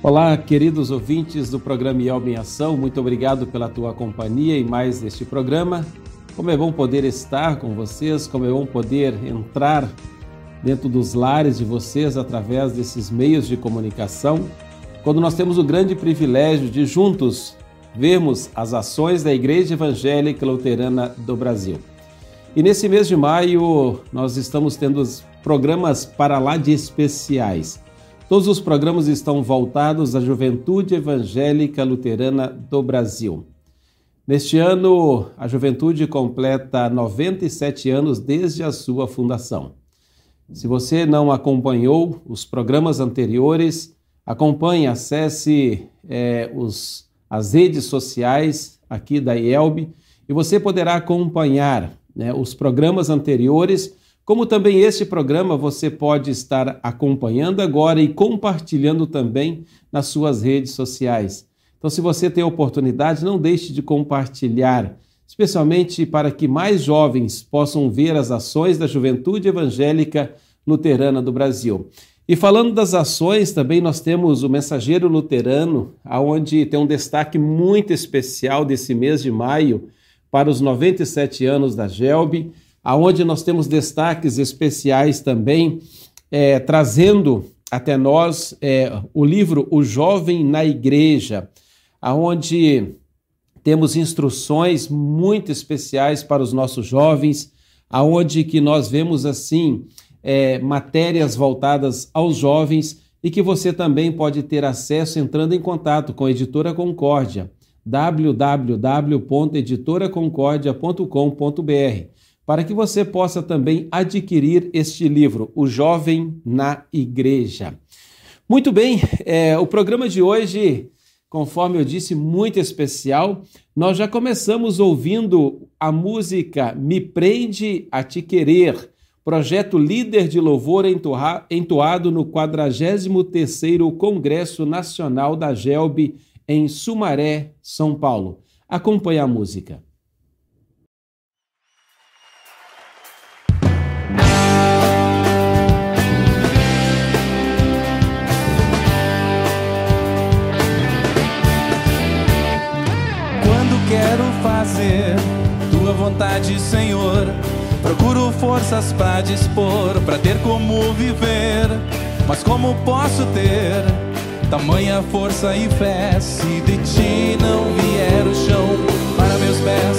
Olá, queridos ouvintes do programa IELB em Ação, muito obrigado pela tua companhia em mais este programa. Como é bom poder estar com vocês, como é bom poder entrar dentro dos lares de vocês através desses meios de comunicação, quando nós temos o grande privilégio de juntos vermos as ações da Igreja Evangélica Luterana do Brasil. E nesse mês de maio nós estamos tendo programas para lá de especiais. Todos os programas estão voltados à juventude evangélica luterana do Brasil. Neste ano, a juventude completa 97 anos desde a sua fundação. Se você não acompanhou os programas anteriores, acompanhe, acesse é, os, as redes sociais aqui da IELB e você poderá acompanhar né, os programas anteriores como também este programa você pode estar acompanhando agora e compartilhando também nas suas redes sociais. Então, se você tem oportunidade, não deixe de compartilhar, especialmente para que mais jovens possam ver as ações da juventude evangélica luterana do Brasil. E falando das ações, também nós temos o Mensageiro Luterano, aonde tem um destaque muito especial desse mês de maio para os 97 anos da GELB aonde nós temos destaques especiais também, é, trazendo até nós é, o livro O Jovem na Igreja, aonde temos instruções muito especiais para os nossos jovens, aonde que nós vemos assim é, matérias voltadas aos jovens e que você também pode ter acesso entrando em contato com a Editora Concórdia www.editoraconcordia.com.br para que você possa também adquirir este livro, O Jovem na Igreja. Muito bem, é, o programa de hoje, conforme eu disse, muito especial. Nós já começamos ouvindo a música Me Prende a Te Querer, projeto líder de louvor entoado no 43º Congresso Nacional da GELB em Sumaré, São Paulo. Acompanhe a música. Fazer tua vontade, Senhor. Procuro forças para dispor, para ter como viver. Mas como posso ter tamanha força e fé se de ti não vier o chão para meus pés?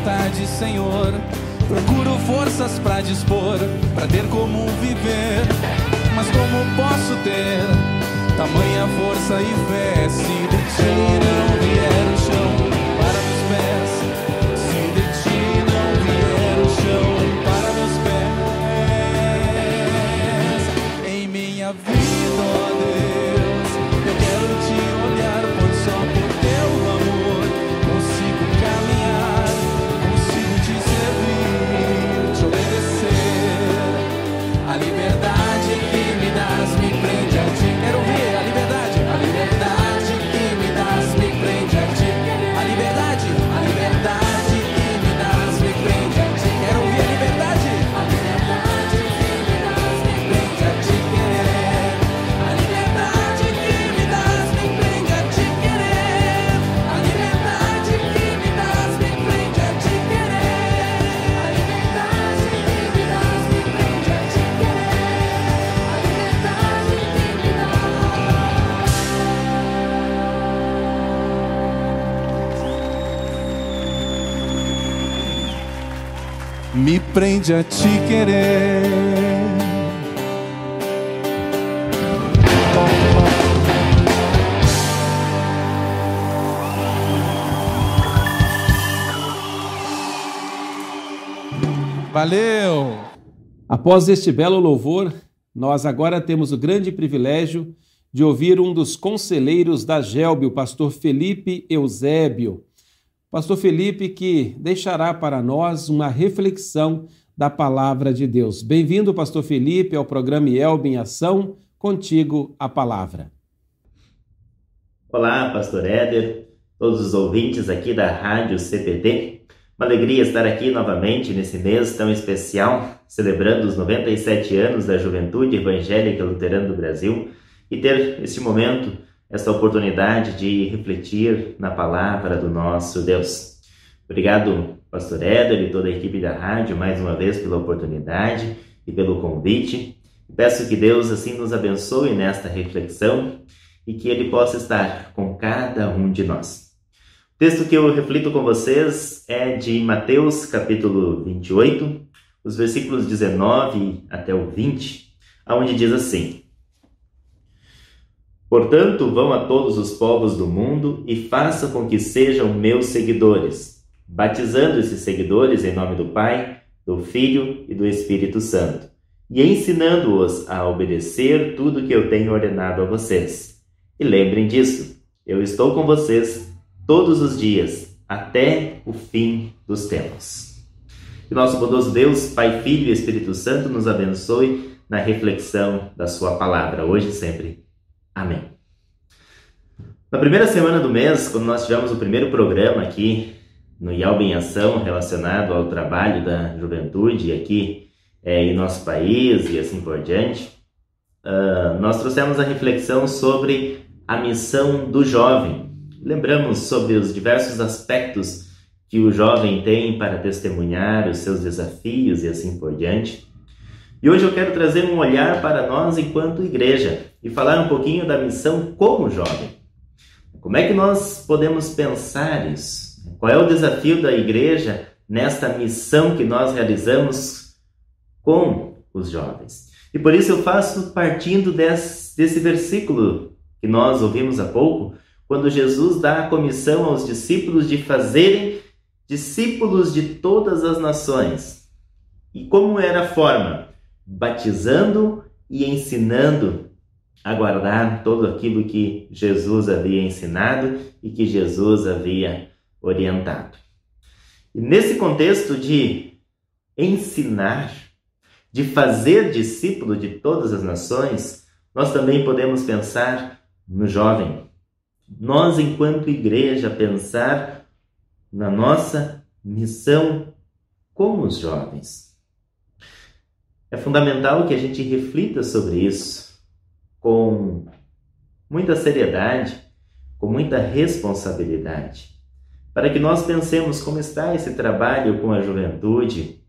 Vontade, Senhor. Procuro forças para dispor, para ter como viver. Mas como posso ter tamanha força e fé se de ti Me prende a te querer. Valeu! Após este belo louvor, nós agora temos o grande privilégio de ouvir um dos conselheiros da GELB, o pastor Felipe Eusébio. Pastor Felipe, que deixará para nós uma reflexão da palavra de Deus. Bem-vindo, pastor Felipe, ao programa Elbe em Ação. Contigo a palavra. Olá, pastor Éder, todos os ouvintes aqui da Rádio CPT. Uma alegria estar aqui novamente nesse mês tão especial, celebrando os 97 anos da Juventude Evangélica Luterana do Brasil e ter este momento, esta oportunidade de refletir na palavra do nosso Deus. Obrigado, pastor Éder e toda a equipe da rádio, mais uma vez pela oportunidade e pelo convite. Peço que Deus assim nos abençoe nesta reflexão e que Ele possa estar com cada um de nós. O texto que eu reflito com vocês é de Mateus, capítulo 28, os versículos 19 até o 20, onde diz assim: Portanto, vão a todos os povos do mundo e faça com que sejam meus seguidores, batizando esses seguidores em nome do Pai, do Filho e do Espírito Santo, e ensinando-os a obedecer tudo que eu tenho ordenado a vocês. E lembrem disso, eu estou com vocês todos os dias, até o fim dos tempos. Que nosso bondoso Deus, Pai, Filho e Espírito Santo nos abençoe na reflexão da Sua palavra, hoje e sempre. Amém. Na primeira semana do mês, quando nós tivemos o primeiro programa aqui no IALB em Ação relacionado ao trabalho da juventude aqui é, em nosso país e assim por diante, uh, nós trouxemos a reflexão sobre a missão do jovem. Lembramos sobre os diversos aspectos que o jovem tem para testemunhar os seus desafios e assim por diante. E hoje eu quero trazer um olhar para nós enquanto igreja e falar um pouquinho da missão como jovem. Como é que nós podemos pensar isso? Qual é o desafio da igreja nesta missão que nós realizamos com os jovens? E por isso eu faço partindo desse, desse versículo que nós ouvimos há pouco, quando Jesus dá a comissão aos discípulos de fazerem discípulos de todas as nações. E como era a forma? Batizando e ensinando a guardar todo aquilo que Jesus havia ensinado e que Jesus havia orientado. E nesse contexto de ensinar, de fazer discípulo de todas as nações, nós também podemos pensar no jovem. Nós, enquanto igreja, pensar na nossa missão como os jovens. É fundamental que a gente reflita sobre isso com muita seriedade, com muita responsabilidade, para que nós pensemos como está esse trabalho com a juventude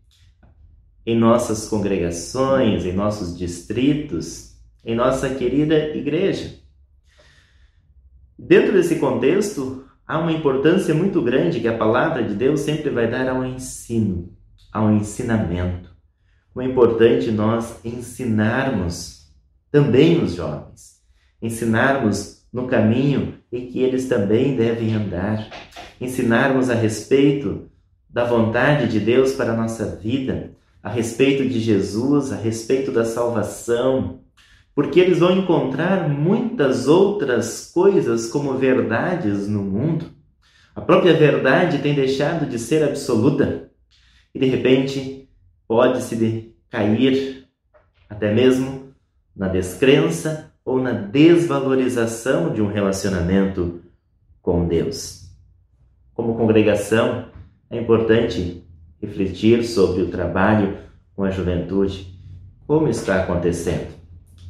em nossas congregações, em nossos distritos, em nossa querida igreja. Dentro desse contexto, há uma importância muito grande que a palavra de Deus sempre vai dar ao ensino, ao ensinamento. Como é importante nós ensinarmos também os jovens, ensinarmos no caminho em que eles também devem andar, ensinarmos a respeito da vontade de Deus para a nossa vida, a respeito de Jesus, a respeito da salvação, porque eles vão encontrar muitas outras coisas como verdades no mundo. A própria verdade tem deixado de ser absoluta e de repente pode-se cair até mesmo na descrença ou na desvalorização de um relacionamento com Deus. Como congregação, é importante refletir sobre o trabalho com a juventude, como está acontecendo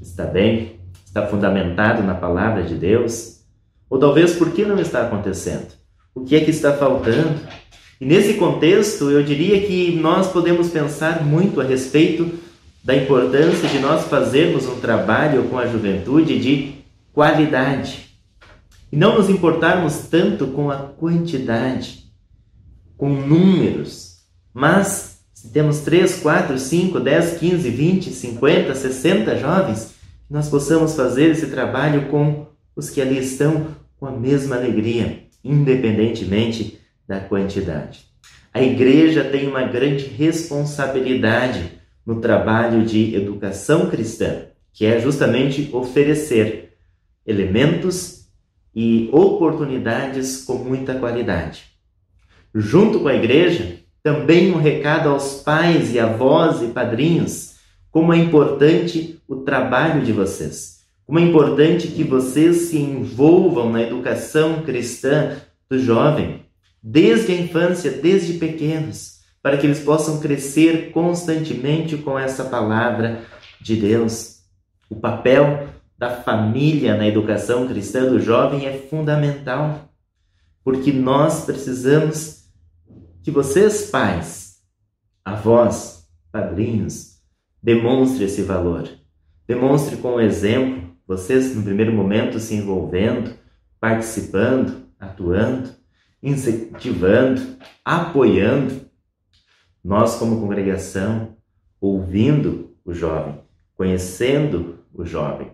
Está bem? Está fundamentado na palavra de Deus? Ou talvez por que não está acontecendo? O que é que está faltando? E nesse contexto, eu diria que nós podemos pensar muito a respeito da importância de nós fazermos um trabalho com a juventude de qualidade. E não nos importarmos tanto com a quantidade, com números, mas se temos 3, 4, 5, 10, 15, 20, 50, 60 jovens, nós possamos fazer esse trabalho com os que ali estão com a mesma alegria, independentemente da quantidade. A igreja tem uma grande responsabilidade no trabalho de educação cristã, que é justamente oferecer elementos e oportunidades com muita qualidade. Junto com a igreja, também um recado aos pais e avós e padrinhos, como é importante o trabalho de vocês, como é importante que vocês se envolvam na educação cristã do jovem, desde a infância, desde pequenos, para que eles possam crescer constantemente com essa palavra de Deus. O papel da família na educação cristã do jovem é fundamental, porque nós precisamos que vocês, pais, avós, padrinhos, demonstre esse valor. Demonstre com o exemplo, vocês no primeiro momento se envolvendo, participando, atuando, incentivando, apoiando. Nós, como congregação, ouvindo o jovem, conhecendo o jovem.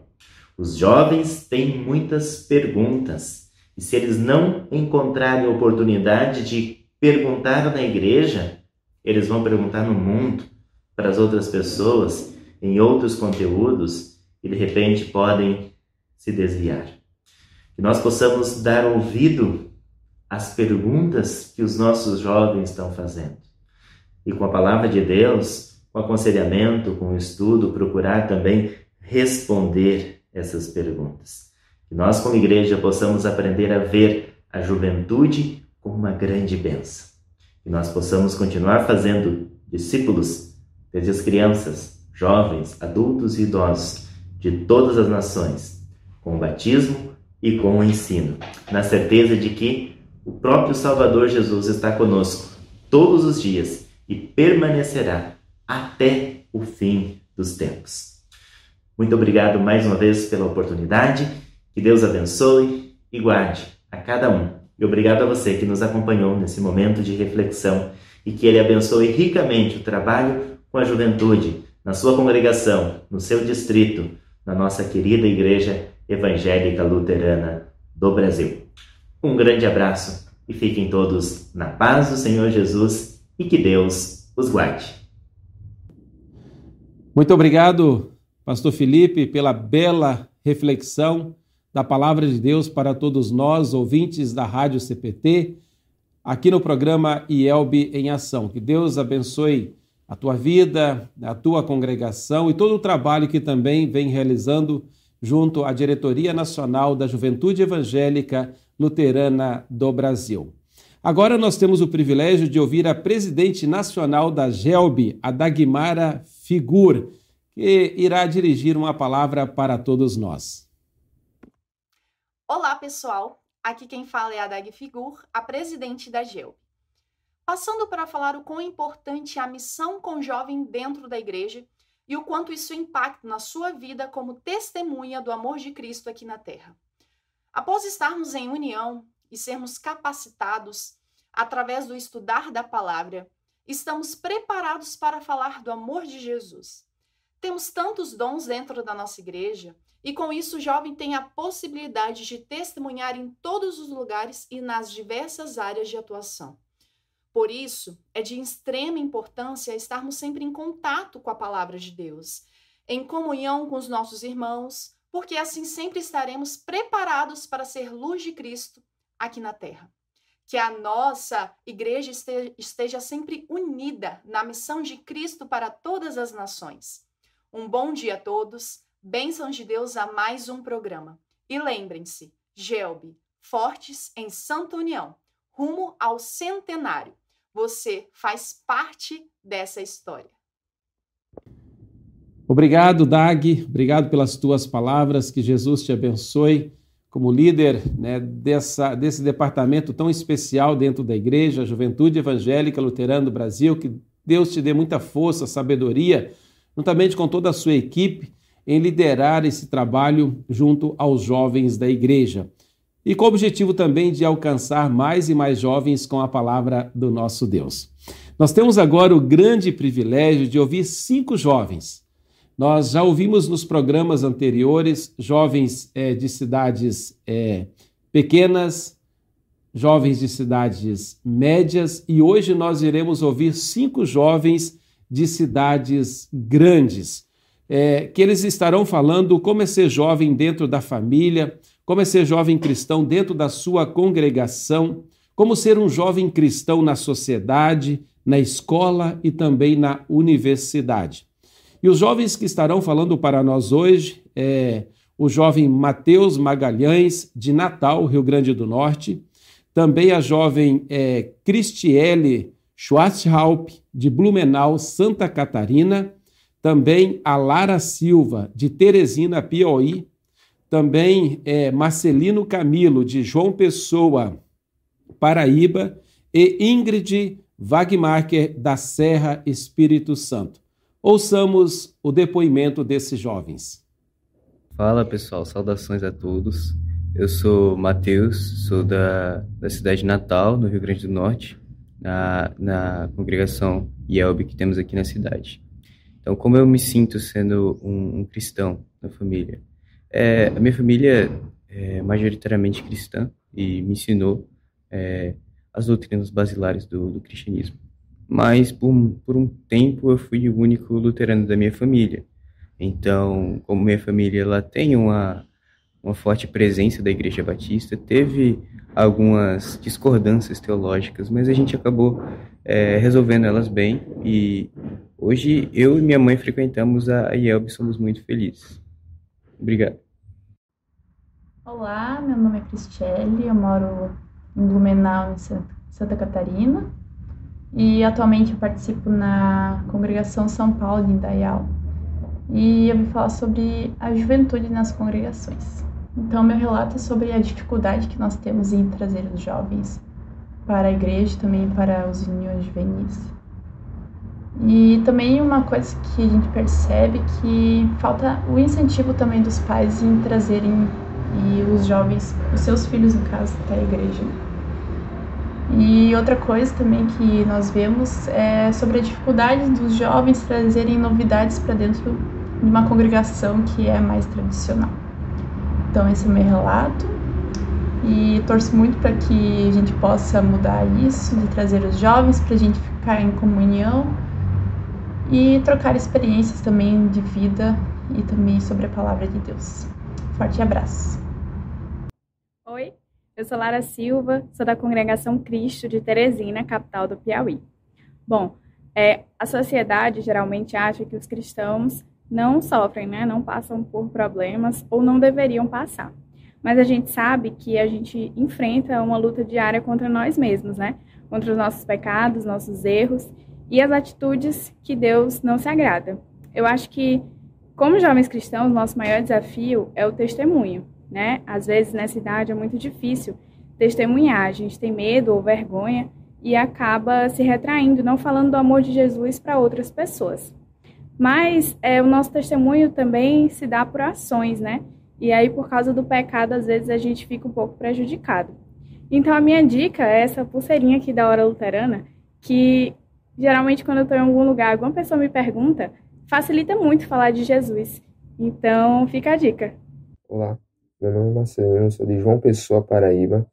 Os jovens têm muitas perguntas e se eles não encontrarem oportunidade de perguntar na igreja, eles vão perguntar no mundo, para as outras pessoas, em outros conteúdos e de repente podem se desviar. Que nós possamos dar ouvido às perguntas que os nossos jovens estão fazendo. E com a palavra de Deus, com aconselhamento, com o estudo, procurar também responder essas perguntas. Que nós, como igreja, possamos aprender a ver a juventude como uma grande bênção. Que nós possamos continuar fazendo discípulos desde as crianças, jovens, adultos e idosos de todas as nações, com o batismo e com o ensino, na certeza de que o próprio Salvador Jesus está conosco todos os dias e permanecerá até o fim dos tempos. Muito obrigado mais uma vez pela oportunidade. Que Deus abençoe e guarde a cada um. E obrigado a você que nos acompanhou nesse momento de reflexão e que Ele abençoe ricamente o trabalho com a juventude na sua congregação, no seu distrito, na nossa querida Igreja Evangélica Luterana do Brasil. Um grande abraço e fiquem todos na paz do Senhor Jesus e que Deus os guarde. Muito obrigado, Pastor Felipe, pela bela reflexão da palavra de Deus para todos nós, ouvintes da Rádio CPT, aqui no programa IELB em Ação. Que Deus abençoe a tua vida, a tua congregação e todo o trabalho que também vem realizando junto à Diretoria Nacional da Juventude Evangélica Luterana do Brasil. Agora nós temos o privilégio de ouvir a presidente nacional da GELB, a Dagmara Figur, que irá dirigir uma palavra para todos nós. Olá, pessoal. Aqui quem fala é a Dag Figur, a presidente da GELB passando para falar o quão importante é a missão com jovem dentro da igreja e o quanto isso impacta na sua vida como testemunha do amor de Cristo aqui na terra. Após estarmos em união e sermos capacitados através do estudar da palavra, estamos preparados para falar do amor de Jesus. Temos tantos dons dentro da nossa igreja e com isso o jovem tem a possibilidade de testemunhar em todos os lugares e nas diversas áreas de atuação. Por isso, é de extrema importância estarmos sempre em contato com a palavra de Deus, em comunhão com os nossos irmãos, porque assim sempre estaremos preparados para ser luz de Cristo aqui na terra. Que a nossa igreja esteja sempre unida na missão de Cristo para todas as nações. Um bom dia a todos, bênçãos de Deus a mais um programa. E lembrem-se, Gelbe, fortes em Santa União, rumo ao centenário. Você faz parte dessa história. Obrigado, Dag. Obrigado pelas tuas palavras. Que Jesus te abençoe como líder né, dessa, desse departamento tão especial dentro da igreja, a Juventude Evangélica Luterana do Brasil. Que Deus te dê muita força, sabedoria, juntamente com toda a sua equipe, em liderar esse trabalho junto aos jovens da igreja e com o objetivo também de alcançar mais e mais jovens com a palavra do nosso Deus. Nós temos agora o grande privilégio de ouvir cinco jovens. Nós já ouvimos nos programas anteriores jovens é, de cidades é, pequenas, jovens de cidades médias e hoje nós iremos ouvir cinco jovens de cidades grandes, é, que eles estarão falando como é ser jovem dentro da família, como é ser jovem cristão dentro da sua congregação, como ser um jovem cristão na sociedade, na escola e também na universidade. E os jovens que estarão falando para nós hoje é o jovem Matheus Magalhães, de Natal, Rio Grande do Norte, também a jovem é, Cristiele Schwarzhaupt, de Blumenau, Santa Catarina, também a Lara Silva, de Teresina, Piauí, também é, Marcelino Camilo, de João Pessoa, Paraíba, e Ingrid Wagmarker, da Serra Espírito Santo. Ouçamos o depoimento desses jovens. Fala pessoal, saudações a todos. Eu sou Matheus, sou da, da cidade de Natal, no Rio Grande do Norte, na, na congregação IELB que temos aqui na cidade. Então, como eu me sinto sendo um, um cristão na família? É, a minha família é majoritariamente cristã e me ensinou é, as doutrinas basilares do, do cristianismo. Mas, por, por um tempo, eu fui o único luterano da minha família. Então, como minha família ela tem uma, uma forte presença da Igreja Batista, teve algumas discordâncias teológicas, mas a gente acabou é, resolvendo elas bem e hoje eu e minha mãe frequentamos a IELB e somos muito felizes. Obrigado. Olá, meu nome é Cristiane, eu moro em Blumenau, em Santa Catarina, e atualmente eu participo na congregação São Paulo de Indaial e eu vou falar sobre a juventude nas congregações. Então, meu relato é sobre a dificuldade que nós temos em trazer os jovens para a igreja também para os uniões juvenis. E também uma coisa que a gente percebe que falta o incentivo também dos pais em trazerem e os jovens, os seus filhos no caso, até a igreja. E outra coisa também que nós vemos é sobre a dificuldade dos jovens trazerem novidades para dentro de uma congregação que é mais tradicional. Então, esse é o meu relato e torço muito para que a gente possa mudar isso, de trazer os jovens para a gente ficar em comunhão e trocar experiências também de vida e também sobre a palavra de Deus. Forte abraço. Oi, eu sou Lara Silva, sou da Congregação Cristo de Teresina, capital do Piauí. Bom, é, a sociedade geralmente acha que os cristãos não sofrem, né? Não passam por problemas ou não deveriam passar. Mas a gente sabe que a gente enfrenta uma luta diária contra nós mesmos, né? Contra os nossos pecados, nossos erros e as atitudes que Deus não se agrada. Eu acho que, como jovens cristãos, nosso maior desafio é o testemunho, né? Às vezes nessa idade é muito difícil testemunhar, a gente tem medo ou vergonha e acaba se retraindo, não falando do amor de Jesus para outras pessoas. Mas é, o nosso testemunho também se dá por ações, né? E aí, por causa do pecado, às vezes a gente fica um pouco prejudicado. Então, a minha dica é essa pulseirinha aqui da Hora Luterana, que geralmente, quando eu estou em algum lugar, alguma pessoa me pergunta, facilita muito falar de Jesus. Então, fica a dica. Olá, meu nome é Marcelino, sou de João Pessoa, Paraíba,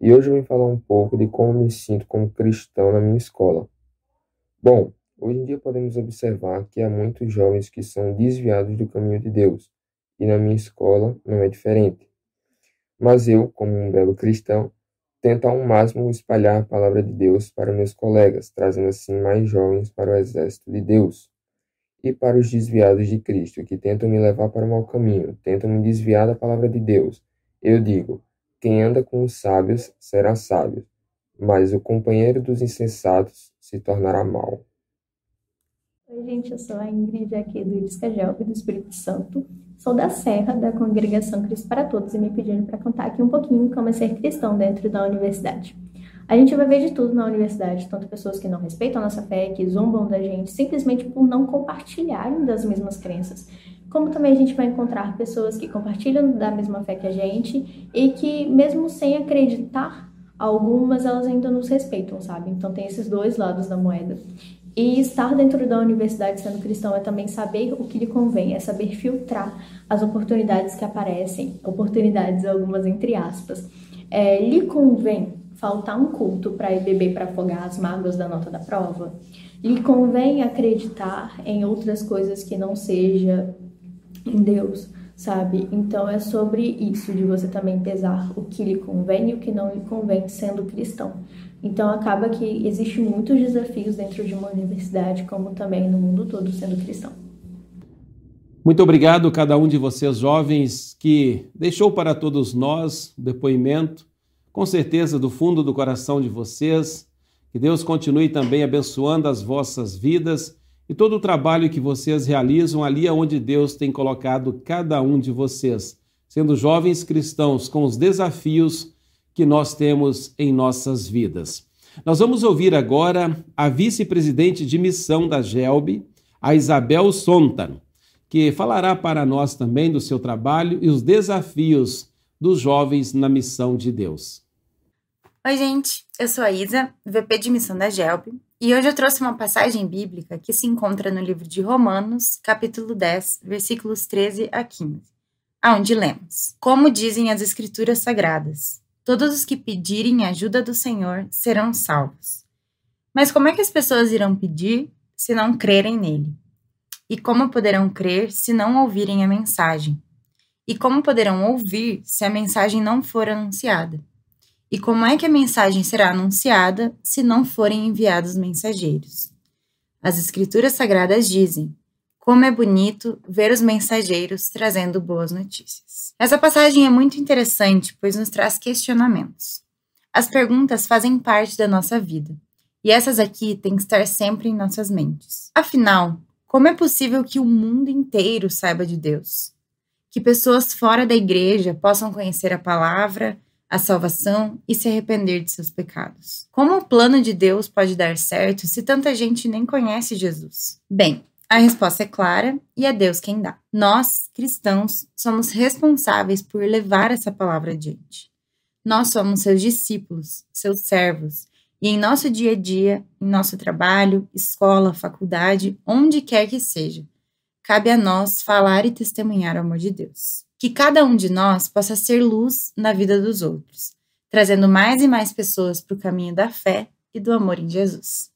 e hoje eu vim falar um pouco de como me sinto como cristão na minha escola. Bom, Hoje em dia podemos observar que há muitos jovens que são desviados do caminho de Deus, e na minha escola não é diferente. Mas eu, como um belo cristão, tento ao máximo espalhar a palavra de Deus para meus colegas, trazendo assim mais jovens para o exército de Deus. E para os desviados de Cristo, que tentam me levar para o mau caminho, tentam me desviar da palavra de Deus, eu digo: quem anda com os sábios será sábio, mas o companheiro dos insensatos se tornará mau. Oi, gente, eu sou a Ingrid aqui do Discagelp do Espírito Santo. Sou da Serra, da Congregação Cristo para Todos, e me pediram para contar aqui um pouquinho como é ser cristão dentro da universidade. A gente vai ver de tudo na universidade, tanto pessoas que não respeitam a nossa fé, que zombam da gente simplesmente por não compartilharem das mesmas crenças, como também a gente vai encontrar pessoas que compartilham da mesma fé que a gente e que, mesmo sem acreditar, algumas elas ainda nos respeitam, sabe? Então tem esses dois lados da moeda. E estar dentro da universidade sendo cristão é também saber o que lhe convém, é saber filtrar as oportunidades que aparecem, oportunidades algumas entre aspas. É, lhe convém faltar um culto para ir beber para afogar as mágoas da nota da prova? Lhe convém acreditar em outras coisas que não seja em Deus, sabe? Então é sobre isso, de você também pesar o que lhe convém e o que não lhe convém sendo cristão. Então acaba que existe muitos desafios dentro de uma universidade, como também no mundo todo sendo cristão. Muito obrigado cada um de vocês jovens que deixou para todos nós o depoimento, com certeza do fundo do coração de vocês. Que Deus continue também abençoando as vossas vidas e todo o trabalho que vocês realizam ali onde Deus tem colocado cada um de vocês, sendo jovens cristãos com os desafios que nós temos em nossas vidas. Nós vamos ouvir agora a vice-presidente de missão da GELB, a Isabel Sontan que falará para nós também do seu trabalho e os desafios dos jovens na missão de Deus. Oi, gente, eu sou a Isa, VP de missão da GELP, e hoje eu trouxe uma passagem bíblica que se encontra no livro de Romanos, capítulo 10, versículos 13 a 15, aonde lemos: Como dizem as Escrituras Sagradas, todos os que pedirem ajuda do Senhor serão salvos. Mas como é que as pessoas irão pedir se não crerem nele? E como poderão crer se não ouvirem a mensagem? E como poderão ouvir se a mensagem não for anunciada? E como é que a mensagem será anunciada se não forem enviados mensageiros? As Escrituras Sagradas dizem: como é bonito ver os mensageiros trazendo boas notícias. Essa passagem é muito interessante, pois nos traz questionamentos. As perguntas fazem parte da nossa vida, e essas aqui têm que estar sempre em nossas mentes. Afinal, como é possível que o mundo inteiro saiba de Deus? Que pessoas fora da igreja possam conhecer a palavra, a salvação e se arrepender de seus pecados? Como o plano de Deus pode dar certo se tanta gente nem conhece Jesus? Bem, a resposta é clara e é Deus quem dá. Nós, cristãos, somos responsáveis por levar essa palavra adiante. Nós somos seus discípulos, seus servos, e em nosso dia a dia, em nosso trabalho, escola, faculdade, onde quer que seja, cabe a nós falar e testemunhar o amor de Deus. Que cada um de nós possa ser luz na vida dos outros, trazendo mais e mais pessoas para o caminho da fé e do amor em Jesus.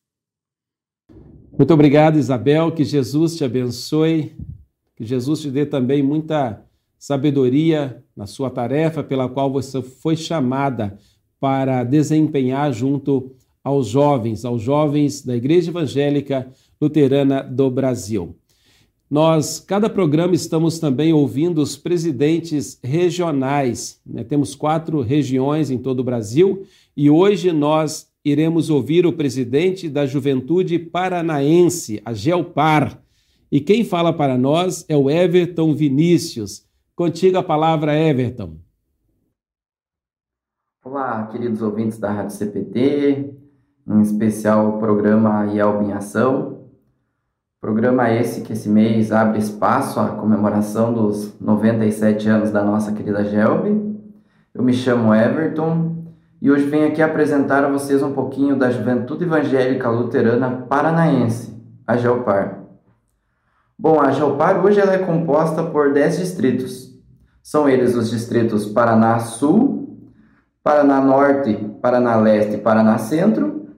Muito obrigado, Isabel. Que Jesus te abençoe. Que Jesus te dê também muita sabedoria na sua tarefa pela qual você foi chamada para desempenhar junto aos jovens, aos jovens da Igreja Evangélica Luterana do Brasil. Nós, cada programa, estamos também ouvindo os presidentes regionais. Né? Temos quatro regiões em todo o Brasil e hoje nós iremos ouvir o presidente da Juventude Paranaense, a GELPAR. E quem fala para nós é o Everton Vinícius. Contigo a palavra, Everton. Olá, queridos ouvintes da Rádio CPT, em especial o programa IELB em Ação. Programa esse que esse mês abre espaço à comemoração dos 97 anos da nossa querida Gelb. Eu me chamo Everton e hoje venho aqui apresentar a vocês um pouquinho da Juventude Evangélica Luterana Paranaense, a GELPAR. Bom, a GELPAR hoje ela é composta por 10 distritos. São eles os distritos Paraná Sul, Paraná Norte, Paraná Leste e Paraná Centro,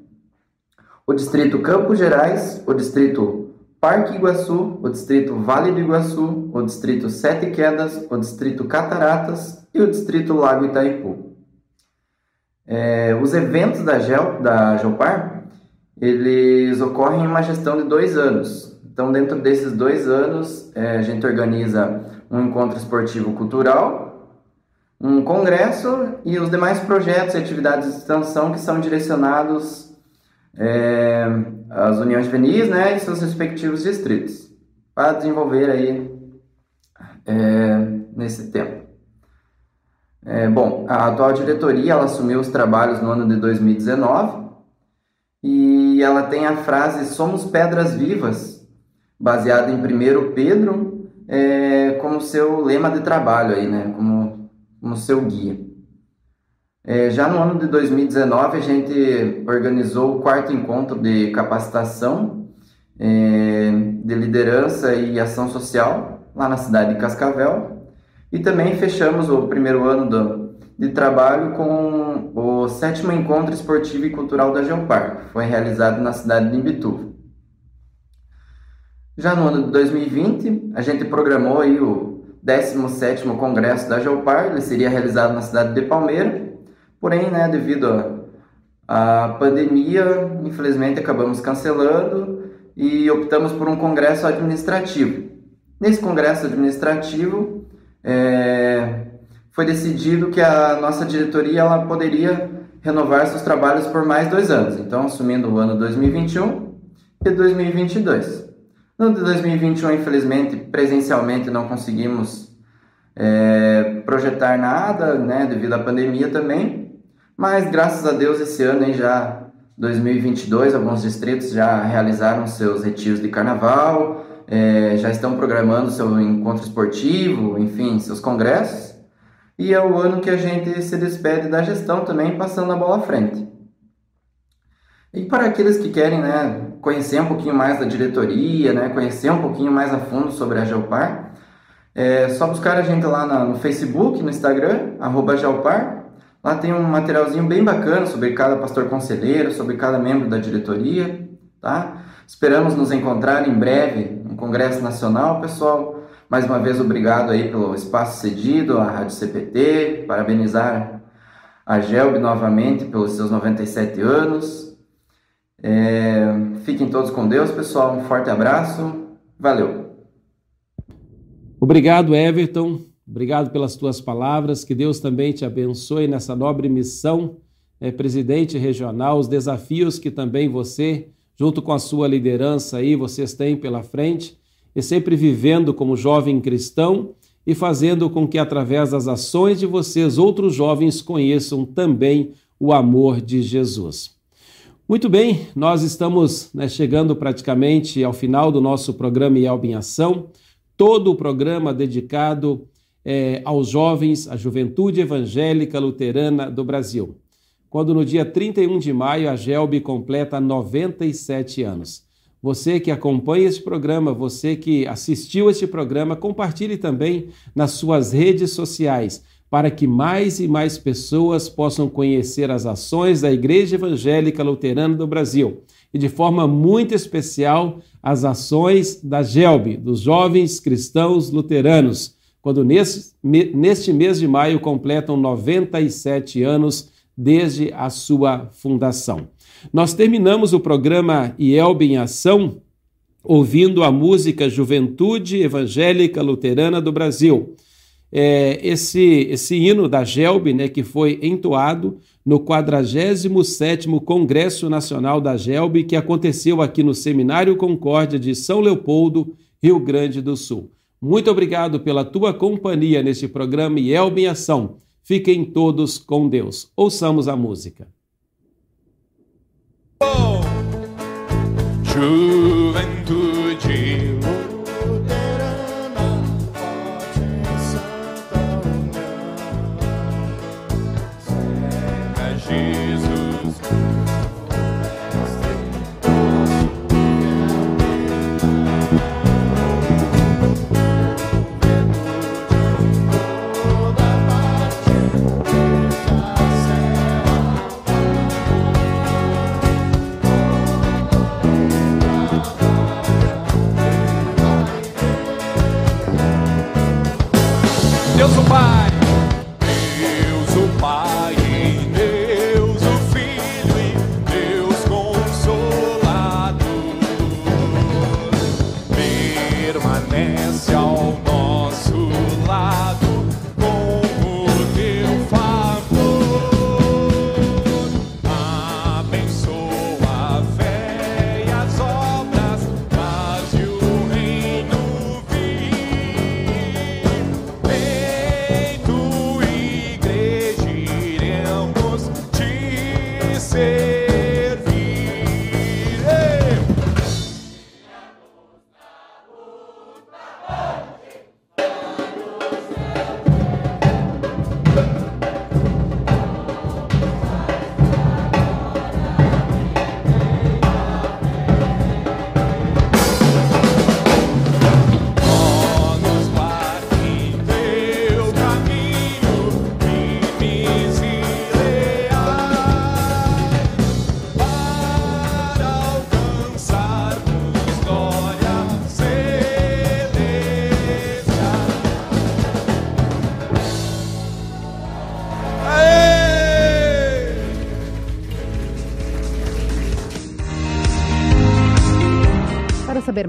o distrito Campos Gerais, o distrito Parque Iguaçu, o distrito Vale do Iguaçu, o distrito Sete Quedas, o distrito Cataratas e o distrito Lago Itaipu. É, os eventos da, Gel, da Geopar, eles ocorrem em uma gestão de dois anos. Então, dentro desses dois anos, é, a gente organiza um encontro esportivo cultural, um congresso e os demais projetos e atividades de extensão que são direcionados é, às uniões juvenis né, e seus respectivos distritos, para desenvolver aí é, nesse tempo. É, bom, a atual diretoria ela assumiu os trabalhos no ano de 2019 e ela tem a frase Somos Pedras Vivas, baseada em 1 Pedro, é, como seu lema de trabalho aí, né, como como seu guia. É, já no ano de 2019, a gente organizou o quarto encontro de capacitação é, de liderança e ação social lá na cidade de Cascavel. E também fechamos o primeiro ano do, de trabalho com o sétimo Encontro Esportivo e Cultural da Geopar, que foi realizado na cidade de Imbituva. Já no ano de 2020, a gente programou aí o 17º Congresso da Geopar, ele seria realizado na cidade de Palmeira, porém, né, devido à pandemia, infelizmente acabamos cancelando e optamos por um congresso administrativo. Nesse congresso administrativo, é, foi decidido que a nossa diretoria ela poderia renovar seus trabalhos por mais dois anos, então assumindo o ano 2021 e 2022. No de 2021, infelizmente, presencialmente não conseguimos é, projetar nada, né, devido à pandemia também, mas graças a Deus esse ano aí já 2022, alguns distritos já realizaram seus retiros de carnaval, é, já estão programando seu encontro esportivo, enfim, seus congressos. E é o ano que a gente se despede da gestão também, passando a bola à frente. E para aqueles que querem né, conhecer um pouquinho mais da diretoria, né, conhecer um pouquinho mais a fundo sobre a Geopar, é só buscar a gente lá no Facebook, no Instagram, Geopar. Lá tem um materialzinho bem bacana sobre cada pastor conselheiro, sobre cada membro da diretoria, tá? Esperamos nos encontrar em breve no Congresso Nacional, pessoal. Mais uma vez, obrigado aí pelo espaço cedido à Rádio CPT, parabenizar a Gelb novamente pelos seus 97 anos. É, fiquem todos com Deus, pessoal. Um forte abraço. Valeu. Obrigado, Everton. Obrigado pelas tuas palavras. Que Deus também te abençoe nessa nobre missão, é, presidente regional, os desafios que também você, junto com a sua liderança aí, vocês têm pela frente e sempre vivendo como jovem cristão e fazendo com que, através das ações de vocês, outros jovens conheçam também o amor de Jesus. Muito bem, nós estamos né, chegando praticamente ao final do nosso programa IELB em Ação, todo o programa dedicado é, aos jovens, à juventude evangélica luterana do Brasil. Quando no dia 31 de maio a GELB completa 97 anos. Você que acompanha este programa, você que assistiu este programa, compartilhe também nas suas redes sociais para que mais e mais pessoas possam conhecer as ações da Igreja Evangélica Luterana do Brasil e, de forma muito especial, as ações da GELB, dos Jovens Cristãos Luteranos, quando neste mês de maio completam 97 anos desde a sua fundação. Nós terminamos o programa IELB em Ação ouvindo a música Juventude Evangélica Luterana do Brasil. É, esse, esse hino da GELB, né, que foi entoado no 47º Congresso Nacional da GELB, que aconteceu aqui no Seminário Concórdia de São Leopoldo, Rio Grande do Sul. Muito obrigado pela tua companhia neste programa IELB em Ação. Fiquem todos com Deus. Ouçamos a música. Oh, juventude